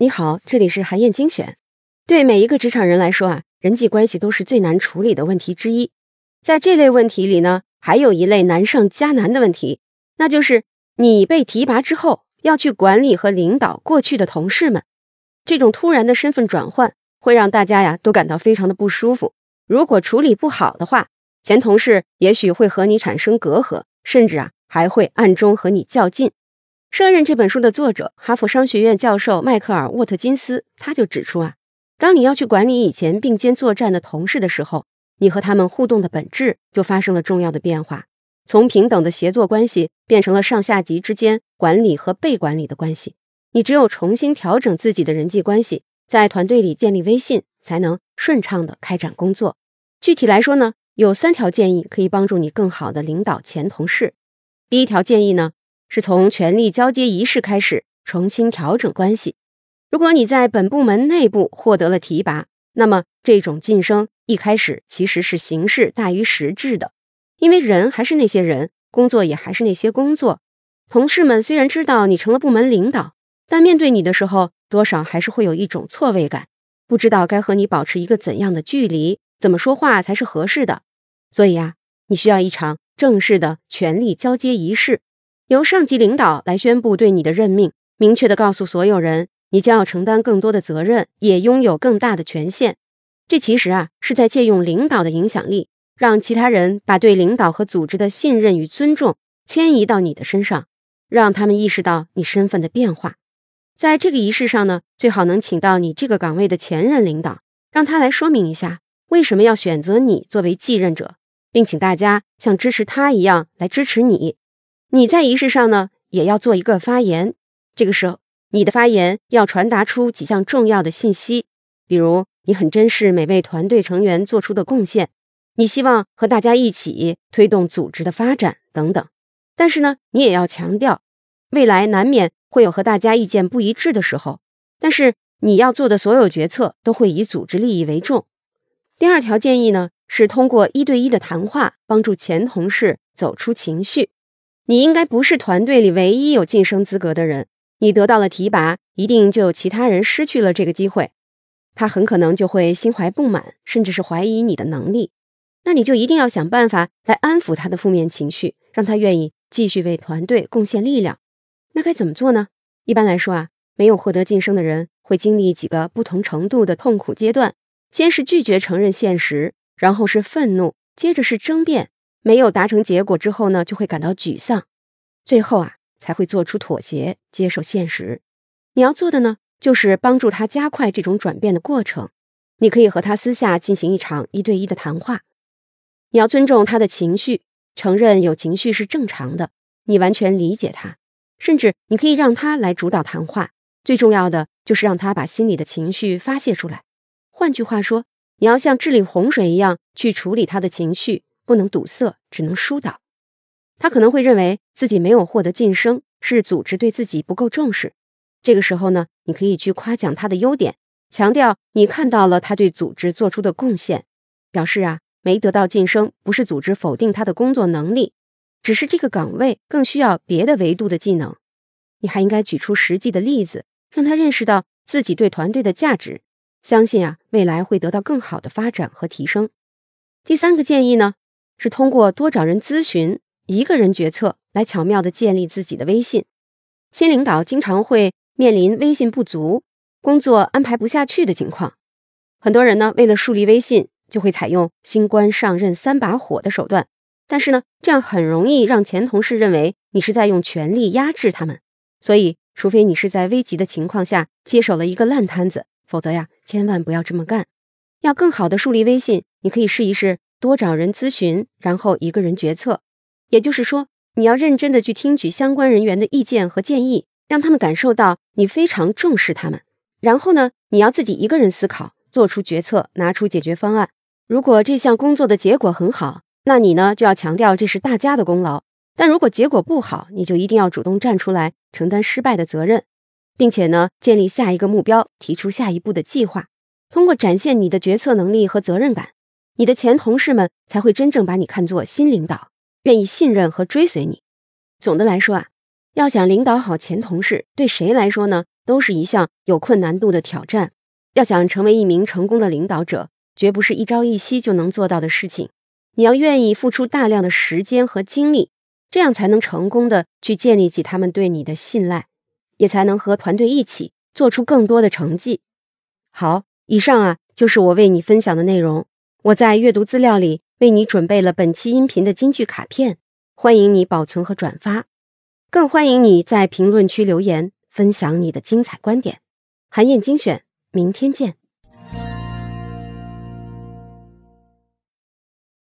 你好，这里是韩燕精选。对每一个职场人来说啊，人际关系都是最难处理的问题之一。在这类问题里呢，还有一类难上加难的问题，那就是你被提拔之后要去管理和领导过去的同事们。这种突然的身份转换会让大家呀都感到非常的不舒服。如果处理不好的话，前同事也许会和你产生隔阂，甚至啊还会暗中和你较劲。《胜任》这本书的作者，哈佛商学院教授迈克尔·沃特金斯，他就指出啊，当你要去管理以前并肩作战的同事的时候，你和他们互动的本质就发生了重要的变化，从平等的协作关系变成了上下级之间管理和被管理的关系。你只有重新调整自己的人际关系，在团队里建立威信，才能顺畅的开展工作。具体来说呢，有三条建议可以帮助你更好的领导前同事。第一条建议呢。是从权力交接仪式开始重新调整关系。如果你在本部门内部获得了提拔，那么这种晋升一开始其实是形式大于实质的，因为人还是那些人，工作也还是那些工作。同事们虽然知道你成了部门领导，但面对你的时候，多少还是会有一种错位感，不知道该和你保持一个怎样的距离，怎么说话才是合适的。所以呀，你需要一场正式的权力交接仪式。由上级领导来宣布对你的任命，明确的告诉所有人，你将要承担更多的责任，也拥有更大的权限。这其实啊，是在借用领导的影响力，让其他人把对领导和组织的信任与尊重迁移到你的身上，让他们意识到你身份的变化。在这个仪式上呢，最好能请到你这个岗位的前任领导，让他来说明一下为什么要选择你作为继任者，并请大家像支持他一样来支持你。你在仪式上呢，也要做一个发言。这个时候，你的发言要传达出几项重要的信息，比如你很珍视每位团队成员做出的贡献，你希望和大家一起推动组织的发展等等。但是呢，你也要强调，未来难免会有和大家意见不一致的时候，但是你要做的所有决策都会以组织利益为重。第二条建议呢，是通过一对一的谈话，帮助前同事走出情绪。你应该不是团队里唯一有晋升资格的人。你得到了提拔，一定就有其他人失去了这个机会。他很可能就会心怀不满，甚至是怀疑你的能力。那你就一定要想办法来安抚他的负面情绪，让他愿意继续为团队贡献力量。那该怎么做呢？一般来说啊，没有获得晋升的人会经历几个不同程度的痛苦阶段：先是拒绝承认现实，然后是愤怒，接着是争辩。没有达成结果之后呢，就会感到沮丧，最后啊才会做出妥协，接受现实。你要做的呢，就是帮助他加快这种转变的过程。你可以和他私下进行一场一对一的谈话。你要尊重他的情绪，承认有情绪是正常的。你完全理解他，甚至你可以让他来主导谈话。最重要的就是让他把心里的情绪发泄出来。换句话说，你要像治理洪水一样去处理他的情绪。不能堵塞，只能疏导。他可能会认为自己没有获得晋升，是组织对自己不够重视。这个时候呢，你可以去夸奖他的优点，强调你看到了他对组织做出的贡献，表示啊，没得到晋升不是组织否定他的工作能力，只是这个岗位更需要别的维度的技能。你还应该举出实际的例子，让他认识到自己对团队的价值，相信啊，未来会得到更好的发展和提升。第三个建议呢？是通过多找人咨询，一个人决策来巧妙的建立自己的威信。新领导经常会面临威信不足、工作安排不下去的情况。很多人呢，为了树立威信，就会采用新官上任三把火的手段。但是呢，这样很容易让前同事认为你是在用权力压制他们。所以，除非你是在危急的情况下接手了一个烂摊子，否则呀，千万不要这么干。要更好的树立威信，你可以试一试。多找人咨询，然后一个人决策。也就是说，你要认真的去听取相关人员的意见和建议，让他们感受到你非常重视他们。然后呢，你要自己一个人思考，做出决策，拿出解决方案。如果这项工作的结果很好，那你呢就要强调这是大家的功劳。但如果结果不好，你就一定要主动站出来承担失败的责任，并且呢，建立下一个目标，提出下一步的计划。通过展现你的决策能力和责任感。你的前同事们才会真正把你看作新领导，愿意信任和追随你。总的来说啊，要想领导好前同事，对谁来说呢，都是一项有困难度的挑战。要想成为一名成功的领导者，绝不是一朝一夕就能做到的事情。你要愿意付出大量的时间和精力，这样才能成功的去建立起他们对你的信赖，也才能和团队一起做出更多的成绩。好，以上啊就是我为你分享的内容。我在阅读资料里为你准备了本期音频的金句卡片，欢迎你保存和转发，更欢迎你在评论区留言分享你的精彩观点。韩燕精选，明天见。